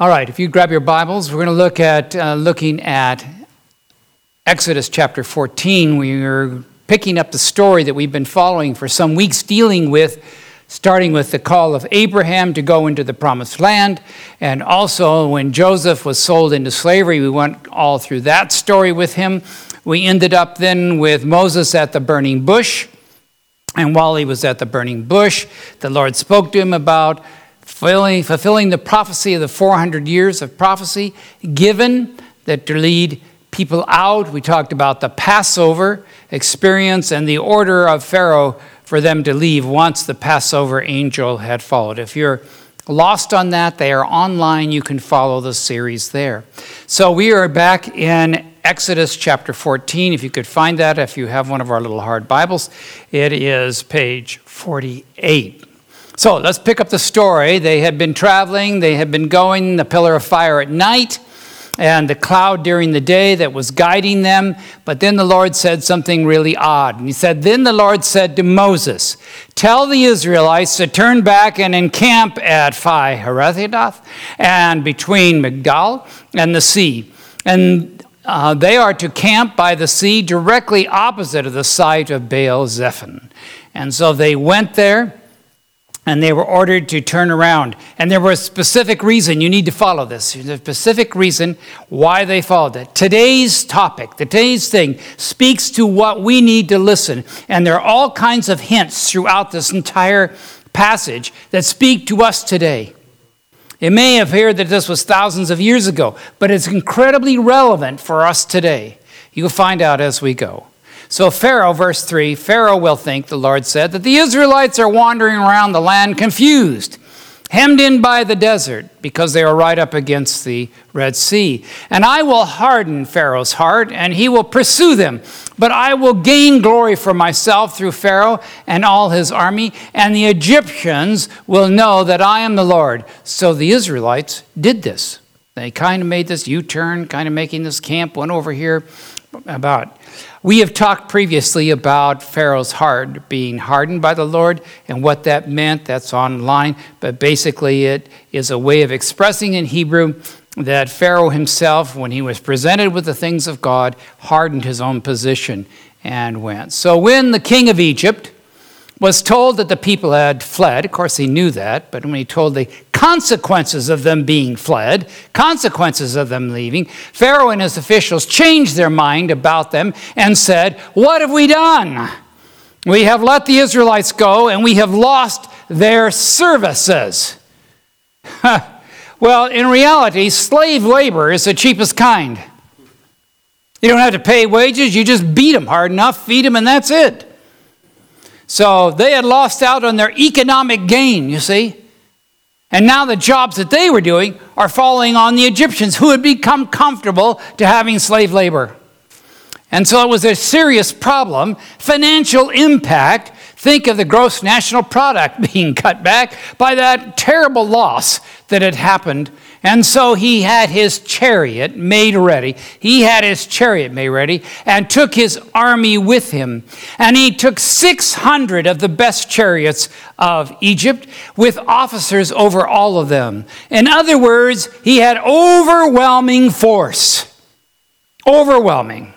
All right, if you grab your Bibles, we're going to look at uh, looking at Exodus chapter 14. We're picking up the story that we've been following for some weeks, dealing with starting with the call of Abraham to go into the promised land, and also when Joseph was sold into slavery, we went all through that story with him. We ended up then with Moses at the burning bush. And while he was at the burning bush, the Lord spoke to him about fulfilling, fulfilling the prophecy of the 400 years of prophecy given that to lead people out. We talked about the Passover experience and the order of Pharaoh for them to leave once the Passover angel had followed. If you're lost on that, they are online. You can follow the series there. So we are back in Exodus chapter 14. If you could find that, if you have one of our little hard Bibles, it is page 48. So let's pick up the story. They had been traveling, they had been going, the pillar of fire at night, and the cloud during the day that was guiding them. But then the Lord said something really odd. And He said, Then the Lord said to Moses, Tell the Israelites to turn back and encamp at Pi Hahiroth and between Migdal and the sea. And uh, they are to camp by the sea directly opposite of the site of Baal Zephon. And so they went there and they were ordered to turn around. And there was a specific reason, you need to follow this. There's a specific reason why they followed it. Today's topic, today's thing, speaks to what we need to listen. And there are all kinds of hints throughout this entire passage that speak to us today. It may appear that this was thousands of years ago, but it's incredibly relevant for us today. You'll find out as we go. So, Pharaoh, verse 3 Pharaoh will think, the Lord said, that the Israelites are wandering around the land confused, hemmed in by the desert, because they are right up against the Red Sea. And I will harden Pharaoh's heart, and he will pursue them. But I will gain glory for myself through Pharaoh and all his army, and the Egyptians will know that I am the Lord. So the Israelites did this. They kind of made this U turn, kind of making this camp, went over here about we have talked previously about Pharaoh's heart being hardened by the Lord and what that meant. That's online. But basically, it is a way of expressing in Hebrew that Pharaoh himself, when he was presented with the things of God, hardened his own position and went. So when the king of Egypt, was told that the people had fled. Of course, he knew that, but when he told the consequences of them being fled, consequences of them leaving, Pharaoh and his officials changed their mind about them and said, What have we done? We have let the Israelites go and we have lost their services. well, in reality, slave labor is the cheapest kind. You don't have to pay wages, you just beat them hard enough, feed them, and that's it. So they had lost out on their economic gain, you see. And now the jobs that they were doing are falling on the Egyptians who had become comfortable to having slave labor. And so it was a serious problem. Financial impact. Think of the gross national product being cut back by that terrible loss that had happened and so he had his chariot made ready. He had his chariot made ready and took his army with him. And he took 600 of the best chariots of Egypt with officers over all of them. In other words, he had overwhelming force. Overwhelming.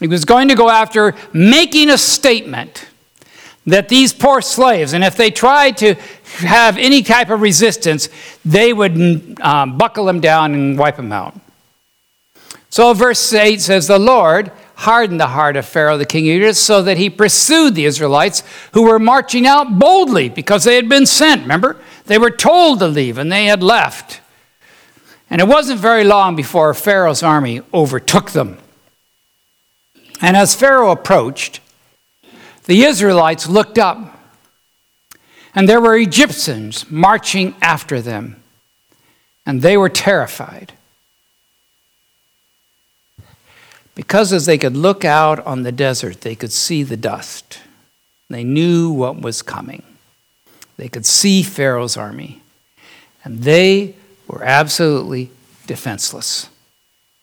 He was going to go after making a statement that these poor slaves, and if they tried to have any type of resistance, they would um, buckle them down and wipe them out. So, verse 8 says, The Lord hardened the heart of Pharaoh, the king of Egypt, so that he pursued the Israelites who were marching out boldly because they had been sent. Remember? They were told to leave and they had left. And it wasn't very long before Pharaoh's army overtook them. And as Pharaoh approached, the Israelites looked up and there were Egyptians marching after them, and they were terrified. Because as they could look out on the desert, they could see the dust. They knew what was coming. They could see Pharaoh's army. And they were absolutely defenseless.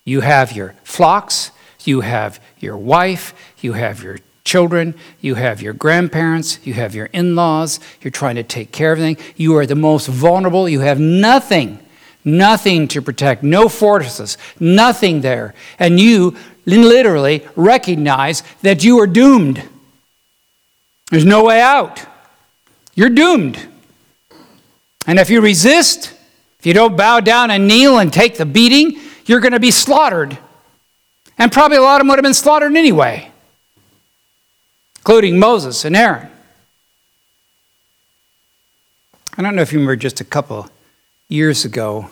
You have your flocks, you have your wife, you have your children, you have your grandparents, you have your in laws, you're trying to take care of everything. You are the most vulnerable, you have nothing nothing to protect, no fortresses, nothing there. And you literally recognize that you are doomed. There's no way out. You're doomed. And if you resist, if you don't bow down and kneel and take the beating, you're going to be slaughtered. And probably a lot of them would have been slaughtered anyway, including Moses and Aaron. I don't know if you remember just a couple years ago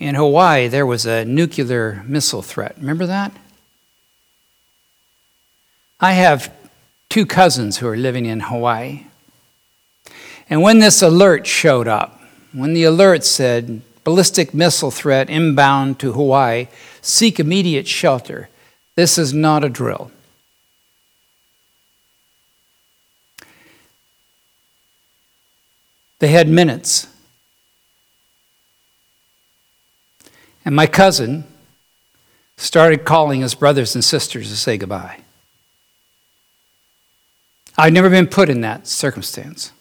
in Hawaii, there was a nuclear missile threat. Remember that? I have two cousins who are living in Hawaii. And when this alert showed up, when the alert said ballistic missile threat inbound to Hawaii, seek immediate shelter, this is not a drill. They had minutes. And my cousin started calling his brothers and sisters to say goodbye. I'd never been put in that circumstance.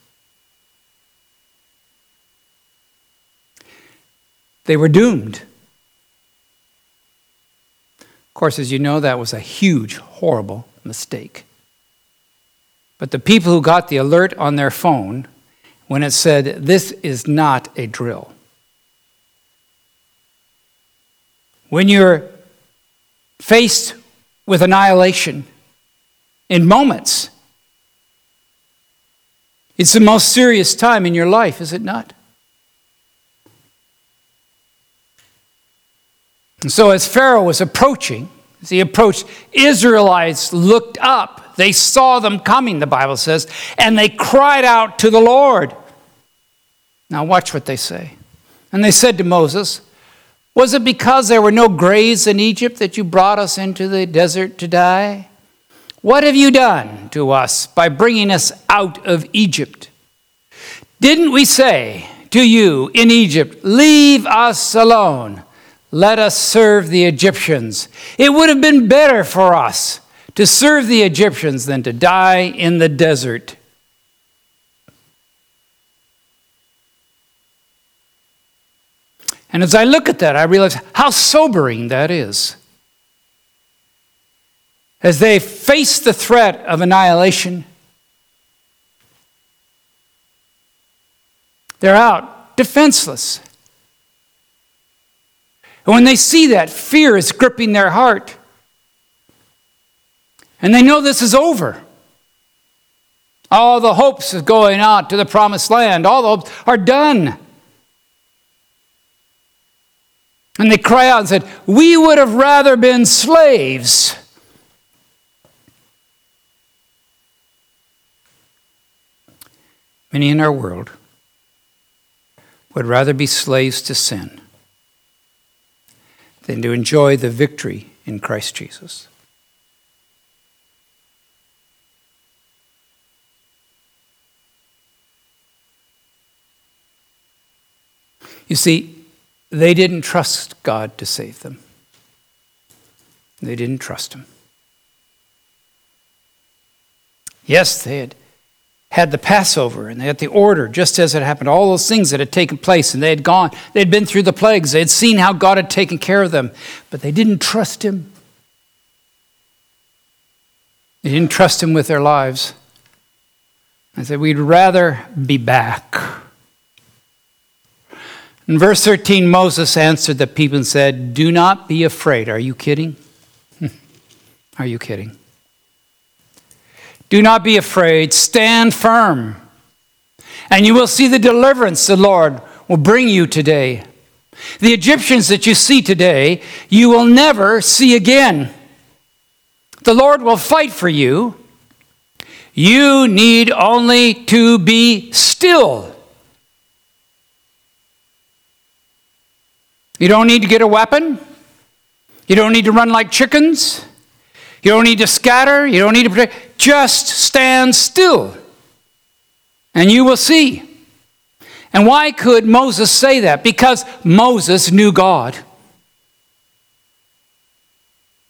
They were doomed. Of course, as you know, that was a huge, horrible mistake. But the people who got the alert on their phone when it said, This is not a drill. When you're faced with annihilation in moments, it's the most serious time in your life, is it not? And so, as Pharaoh was approaching, as he approached, Israelites looked up. They saw them coming, the Bible says, and they cried out to the Lord. Now, watch what they say. And they said to Moses, Was it because there were no graves in Egypt that you brought us into the desert to die? What have you done to us by bringing us out of Egypt? Didn't we say to you in Egypt, Leave us alone, let us serve the Egyptians? It would have been better for us to serve the Egyptians than to die in the desert. And as I look at that, I realize how sobering that is. As they face the threat of annihilation, they're out defenseless. And when they see that, fear is gripping their heart. And they know this is over. All the hopes of going out to the promised land, all the hopes are done. And they cry out and said, We would have rather been slaves. Many in our world would rather be slaves to sin than to enjoy the victory in Christ Jesus. You see, they didn't trust God to save them. They didn't trust Him. Yes, they had had the Passover and they had the order, just as it happened, all those things that had taken place, and they had gone, they had been through the plagues, they had seen how God had taken care of them, but they didn't trust Him. They didn't trust Him with their lives. I said, We'd rather be back. In verse 13, Moses answered the people and said, Do not be afraid. Are you kidding? Are you kidding? Do not be afraid. Stand firm. And you will see the deliverance the Lord will bring you today. The Egyptians that you see today, you will never see again. The Lord will fight for you. You need only to be still You don't need to get a weapon. You don't need to run like chickens. You don't need to scatter. You don't need to protect. Just stand still, and you will see. And why could Moses say that? Because Moses knew God.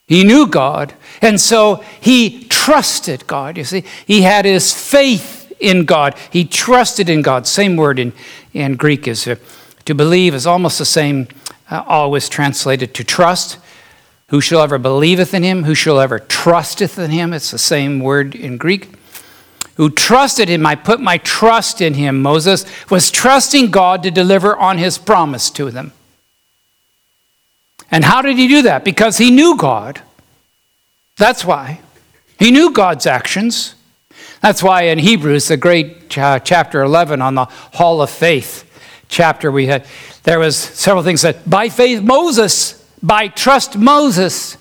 He knew God, and so he trusted God. You see, he had his faith in God. He trusted in God. Same word in, in Greek is uh, To believe is almost the same, uh, always translated to trust. Whosoever believeth in him, whosoever trusteth in him, it's the same word in Greek. Who trusted him, I put my trust in him. Moses was trusting God to deliver on his promise to them. And how did he do that? Because he knew God. That's why. He knew God's actions. That's why in Hebrews, the great chapter 11 on the hall of faith chapter we had, there was several things that by faith Moses by trust, Moses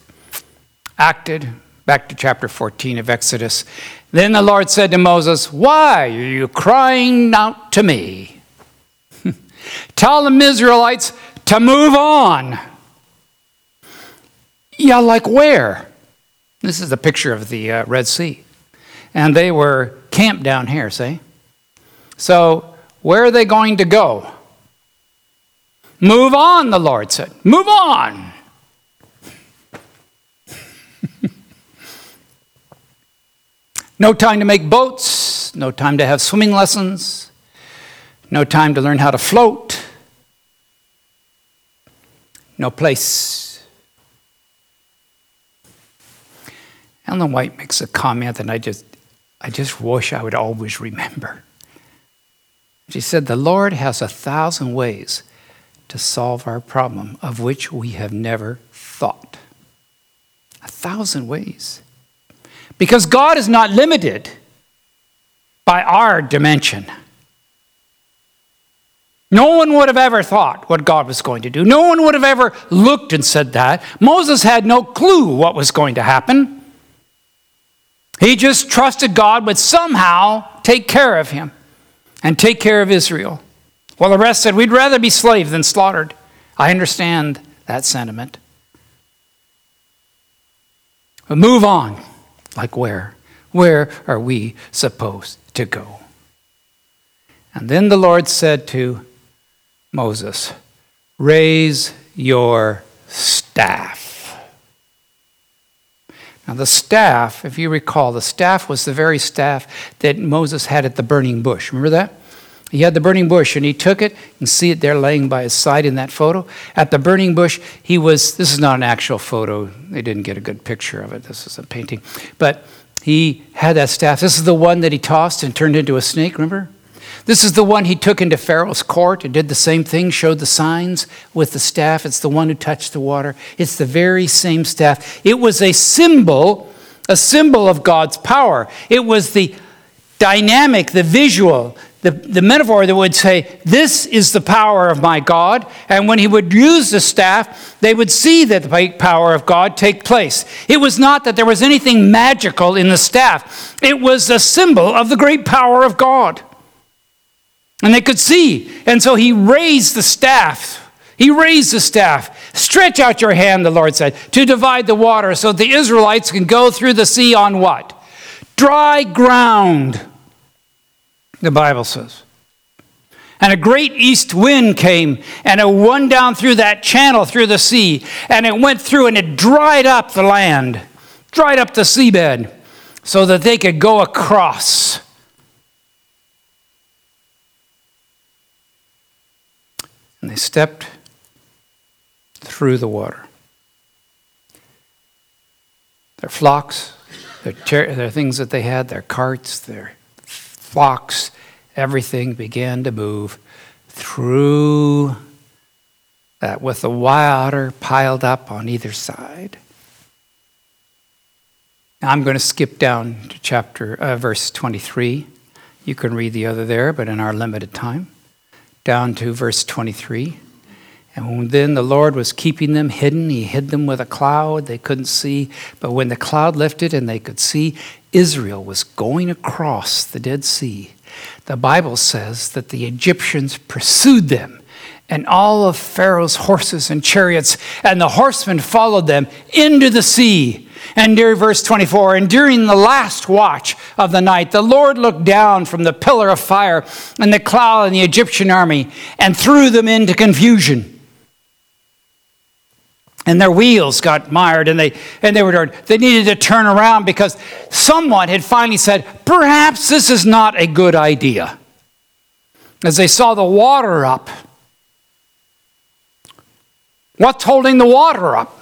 acted. Back to chapter 14 of Exodus. Then the Lord said to Moses, Why are you crying out to me? Tell the Israelites to move on. Yeah, like where? This is a picture of the uh, Red Sea. And they were camped down here, see? So, where are they going to go? Move on, the Lord said. Move on. no time to make boats, no time to have swimming lessons, no time to learn how to float, no place. Ellen White makes a comment that I just, I just wish I would always remember. She said, The Lord has a thousand ways to solve our problem, of which we have never thought. A thousand ways. Because God is not limited by our dimension. No one would have ever thought what God was going to do. No one would have ever looked and said that. Moses had no clue what was going to happen. He just trusted God would somehow take care of him and take care of Israel. Well, the rest said, We'd rather be slaves than slaughtered. I understand that sentiment. But move on. Like where? Where are we supposed to go? And then the Lord said to Moses, Raise your staff. Now, the staff, if you recall, the staff was the very staff that Moses had at the burning bush. Remember that? He had the burning bush and he took it. You can see it there laying by his side in that photo. At the burning bush, he was, this is not an actual photo. They didn't get a good picture of it. This is a painting. But he had that staff. This is the one that he tossed and turned into a snake, remember? This is the one he took into Pharaoh's court and did the same thing, showed the signs with the staff. It's the one who touched the water. It's the very same staff. It was a symbol, a symbol of God's power. It was the dynamic, the visual, the, the metaphor that would say, This is the power of my God. And when he would use the staff, they would see that the power of God take place. It was not that there was anything magical in the staff, it was a symbol of the great power of God. And they could see. And so he raised the staff. He raised the staff. Stretch out your hand, the Lord said, to divide the water so the Israelites can go through the sea on what? Dry ground the Bible says. And a great east wind came, and it won down through that channel through the sea, and it went through and it dried up the land, dried up the seabed, so that they could go across. And they stepped through the water. Their flocks, their, ter- their things that they had, their carts, their flocks, everything began to move through that with the water piled up on either side. Now I'm going to skip down to chapter uh, verse 23. You can read the other there, but in our limited time, down to verse 23. And then the Lord was keeping them hidden. He hid them with a cloud. They couldn't see. But when the cloud lifted and they could see, Israel was going across the Dead Sea. The Bible says that the Egyptians pursued them, and all of Pharaoh's horses and chariots, and the horsemen followed them into the sea. And during verse 24, and during the last watch of the night, the Lord looked down from the pillar of fire and the cloud and the Egyptian army and threw them into confusion and their wheels got mired and they and they were they needed to turn around because someone had finally said perhaps this is not a good idea as they saw the water up What's holding the water up?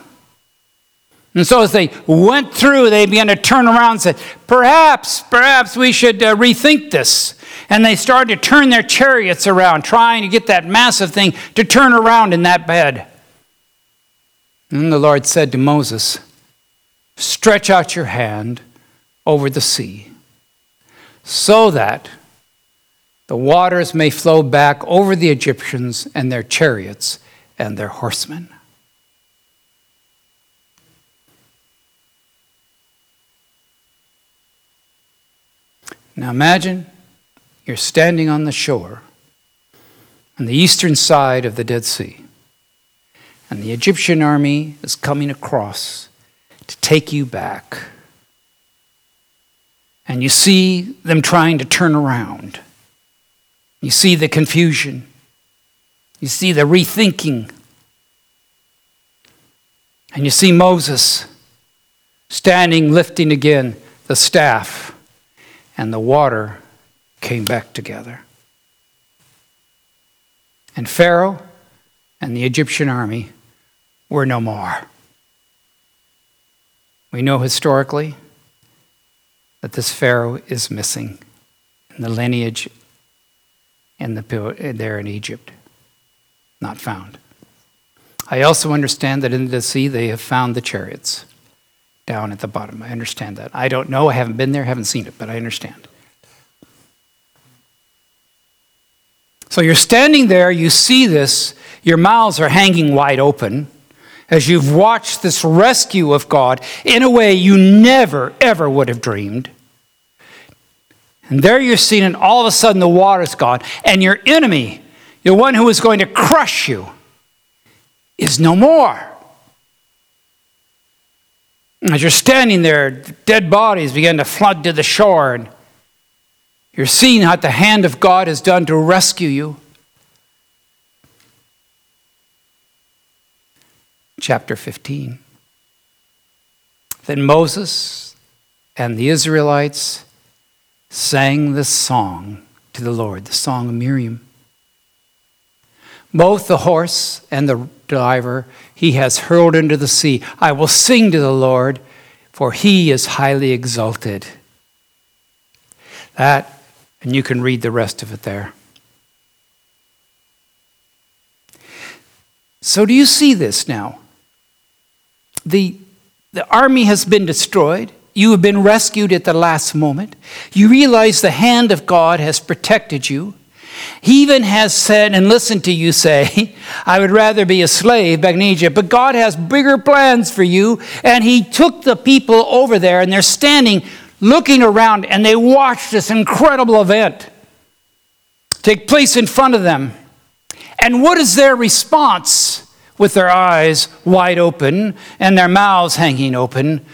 And so as they went through, they began to turn around and said, Perhaps, perhaps we should uh, rethink this. And they started to turn their chariots around, trying to get that massive thing to turn around in that bed. And the Lord said to Moses, Stretch out your hand over the sea, so that the waters may flow back over the Egyptians and their chariots and their horsemen. Now imagine you're standing on the shore on the eastern side of the Dead Sea, and the Egyptian army is coming across to take you back. And you see them trying to turn around. You see the confusion. You see the rethinking. And you see Moses standing, lifting again the staff and the water came back together. And Pharaoh and the Egyptian army were no more. We know historically that this Pharaoh is missing in the lineage in the, there in Egypt, not found. I also understand that in the sea they have found the chariots down at the bottom. I understand that. I don't know. I haven't been there, haven't seen it, but I understand. So you're standing there, you see this, your mouths are hanging wide open as you've watched this rescue of God in a way you never, ever would have dreamed. And there you're seen, and all of a sudden the water's gone, and your enemy, the one who is going to crush you, is no more. As you're standing there, dead bodies begin to flood to the shore, and you're seeing what the hand of God has done to rescue you. Chapter 15. Then Moses and the Israelites sang this song to the Lord, the song of Miriam. Both the horse and the driver he has hurled into the sea. I will sing to the Lord, for he is highly exalted. That, and you can read the rest of it there. So, do you see this now? The, the army has been destroyed. You have been rescued at the last moment. You realize the hand of God has protected you. He even has said and listened to you say, I would rather be a slave back in Egypt, but God has bigger plans for you. And He took the people over there, and they're standing looking around, and they watch this incredible event take place in front of them. And what is their response? With their eyes wide open and their mouths hanging open,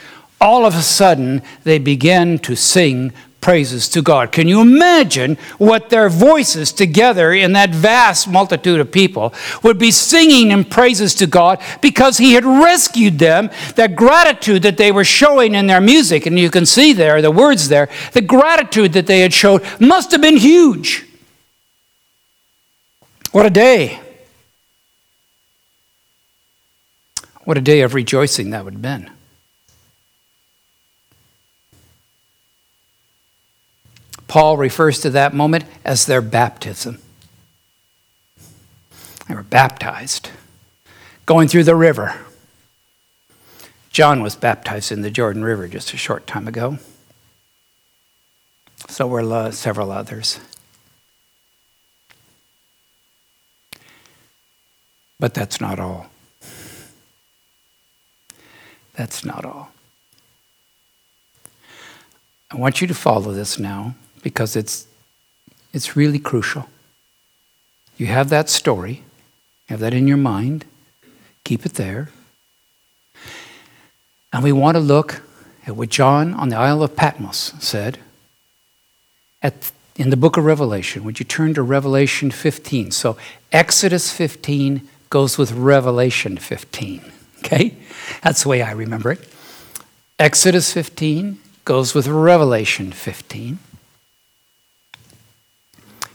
all of a sudden they begin to sing praises to God. Can you imagine what their voices together in that vast multitude of people would be singing in praises to God because He had rescued them? That gratitude that they were showing in their music, and you can see there the words there, the gratitude that they had showed must have been huge. What a day! What a day of rejoicing that would have been. Paul refers to that moment as their baptism. They were baptized, going through the river. John was baptized in the Jordan River just a short time ago. So were several others. But that's not all. That's not all. I want you to follow this now because it's, it's really crucial. You have that story, have that in your mind, keep it there. And we want to look at what John on the Isle of Patmos said at, in the book of Revelation. Would you turn to Revelation 15? So Exodus 15 goes with Revelation 15. Okay? That's the way I remember it. Exodus 15 goes with Revelation 15.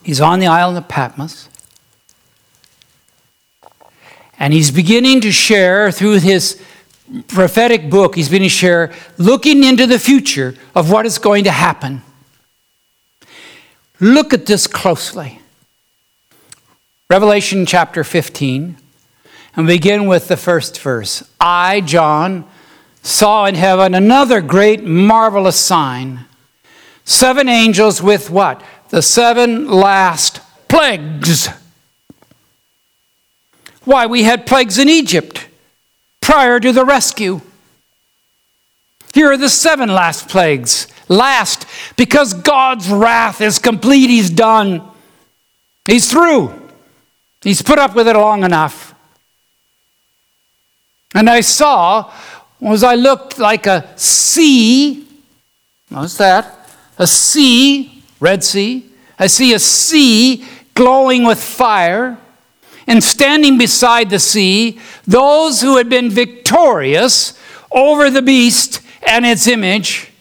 He's on the island of Patmos. And he's beginning to share through his prophetic book, he's beginning to share looking into the future of what is going to happen. Look at this closely. Revelation chapter 15, and begin with the first verse. I, John, saw in heaven another great, marvelous sign. Seven angels with what? The seven last plagues. Why, we had plagues in Egypt prior to the rescue. Here are the seven last plagues. Last, because God's wrath is complete, He's done. He's through. He's put up with it long enough. And I saw, as I looked like a sea, what's that? A sea, Red Sea. I see a sea glowing with fire and standing beside the sea those who had been victorious over the beast and its image,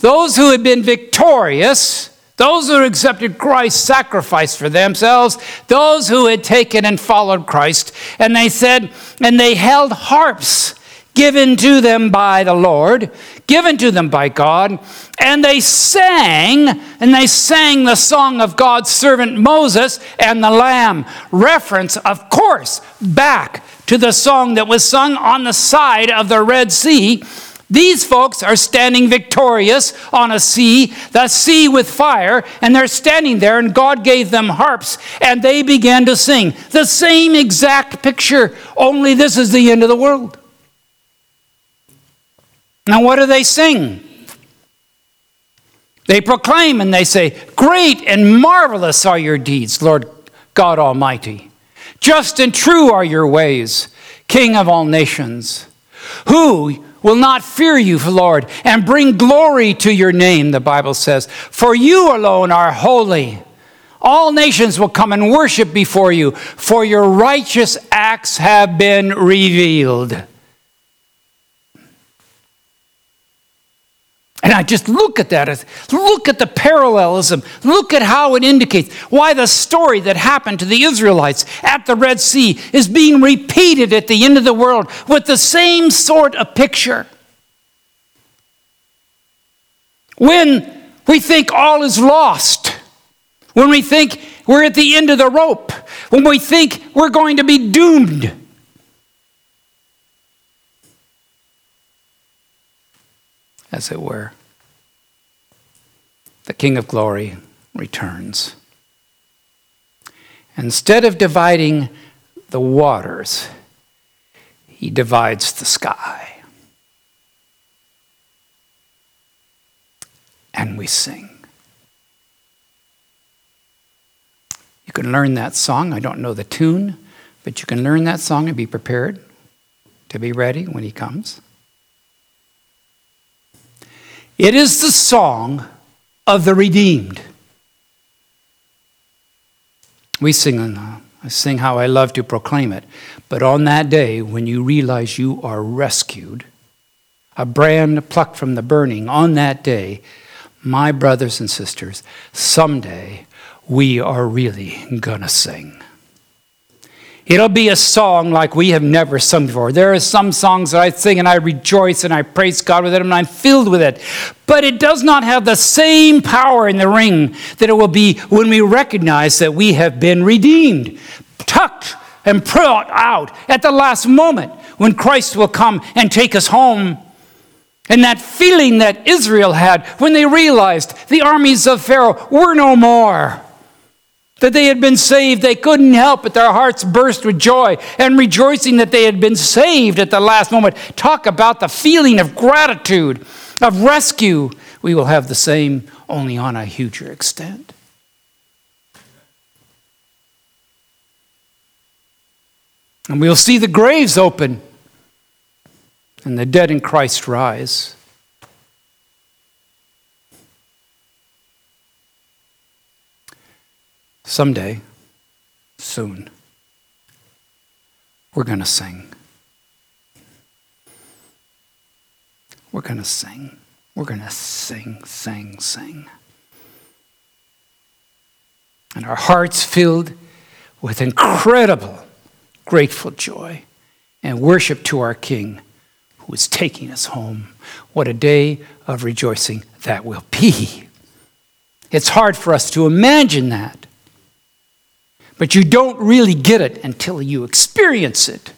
those who had been victorious, those who accepted Christ's sacrifice for themselves, those who had taken and followed Christ. And they said, and they held harps given to them by the Lord, given to them by God, and they sang, and they sang the song of God's servant Moses and the Lamb. Reference, of course, back to the song that was sung on the side of the Red Sea. These folks are standing victorious on a sea, the sea with fire, and they're standing there, and God gave them harps, and they began to sing. The same exact picture, only this is the end of the world. Now, what do they sing? They proclaim and they say, Great and marvelous are your deeds, Lord God Almighty. Just and true are your ways, King of all nations. Who will not fear you, Lord, and bring glory to your name, the Bible says. For you alone are holy. All nations will come and worship before you, for your righteous acts have been revealed. And I just look at that, look at the parallelism, look at how it indicates why the story that happened to the Israelites at the Red Sea is being repeated at the end of the world with the same sort of picture. When we think all is lost, when we think we're at the end of the rope, when we think we're going to be doomed, as it were. The King of Glory returns. Instead of dividing the waters, he divides the sky. And we sing. You can learn that song. I don't know the tune, but you can learn that song and be prepared to be ready when he comes. It is the song of the redeemed. We sing, uh, I sing how I love to proclaim it. But on that day, when you realize you are rescued, a brand plucked from the burning, on that day, my brothers and sisters, someday we are really to sing. It'll be a song like we have never sung before. There are some songs that I sing and I rejoice and I praise God with it and I'm filled with it. But it does not have the same power in the ring that it will be when we recognize that we have been redeemed, tucked and brought out at the last moment when Christ will come and take us home. And that feeling that Israel had when they realized the armies of Pharaoh were no more that they had been saved, they couldn't help but their hearts burst with joy and rejoicing that they had been saved at the last moment. Talk about the feeling of gratitude, of rescue. We will have the same, only on a huger extent. And we'll see the graves open and the dead in Christ rise. Someday, soon, we're going to sing. We're going to sing. We're going to sing, sing, sing. And our hearts filled with incredible grateful joy and worship to our King who is taking us home. What a day of rejoicing that will be. It's hard for us to imagine that. But you don't really get it until you experience it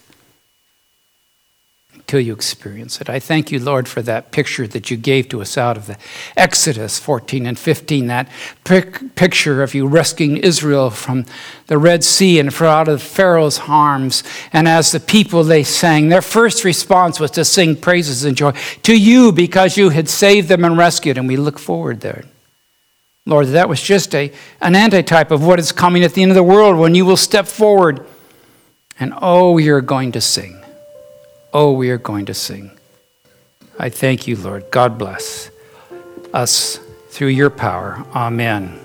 Until you experience it. I thank you, Lord, for that picture that you gave to us out of the Exodus 14 and 15, that pic- picture of you rescuing Israel from the Red Sea and from out of Pharaoh's arms. And as the people they sang, their first response was to sing praises and joy to you because you had saved them and rescued, and we look forward there. Lord, that was just a, an antitype of what is coming at the end of the world when you will step forward and oh, you're going to sing. Oh, we are going to sing. I thank you, Lord. God bless us through your power. Amen.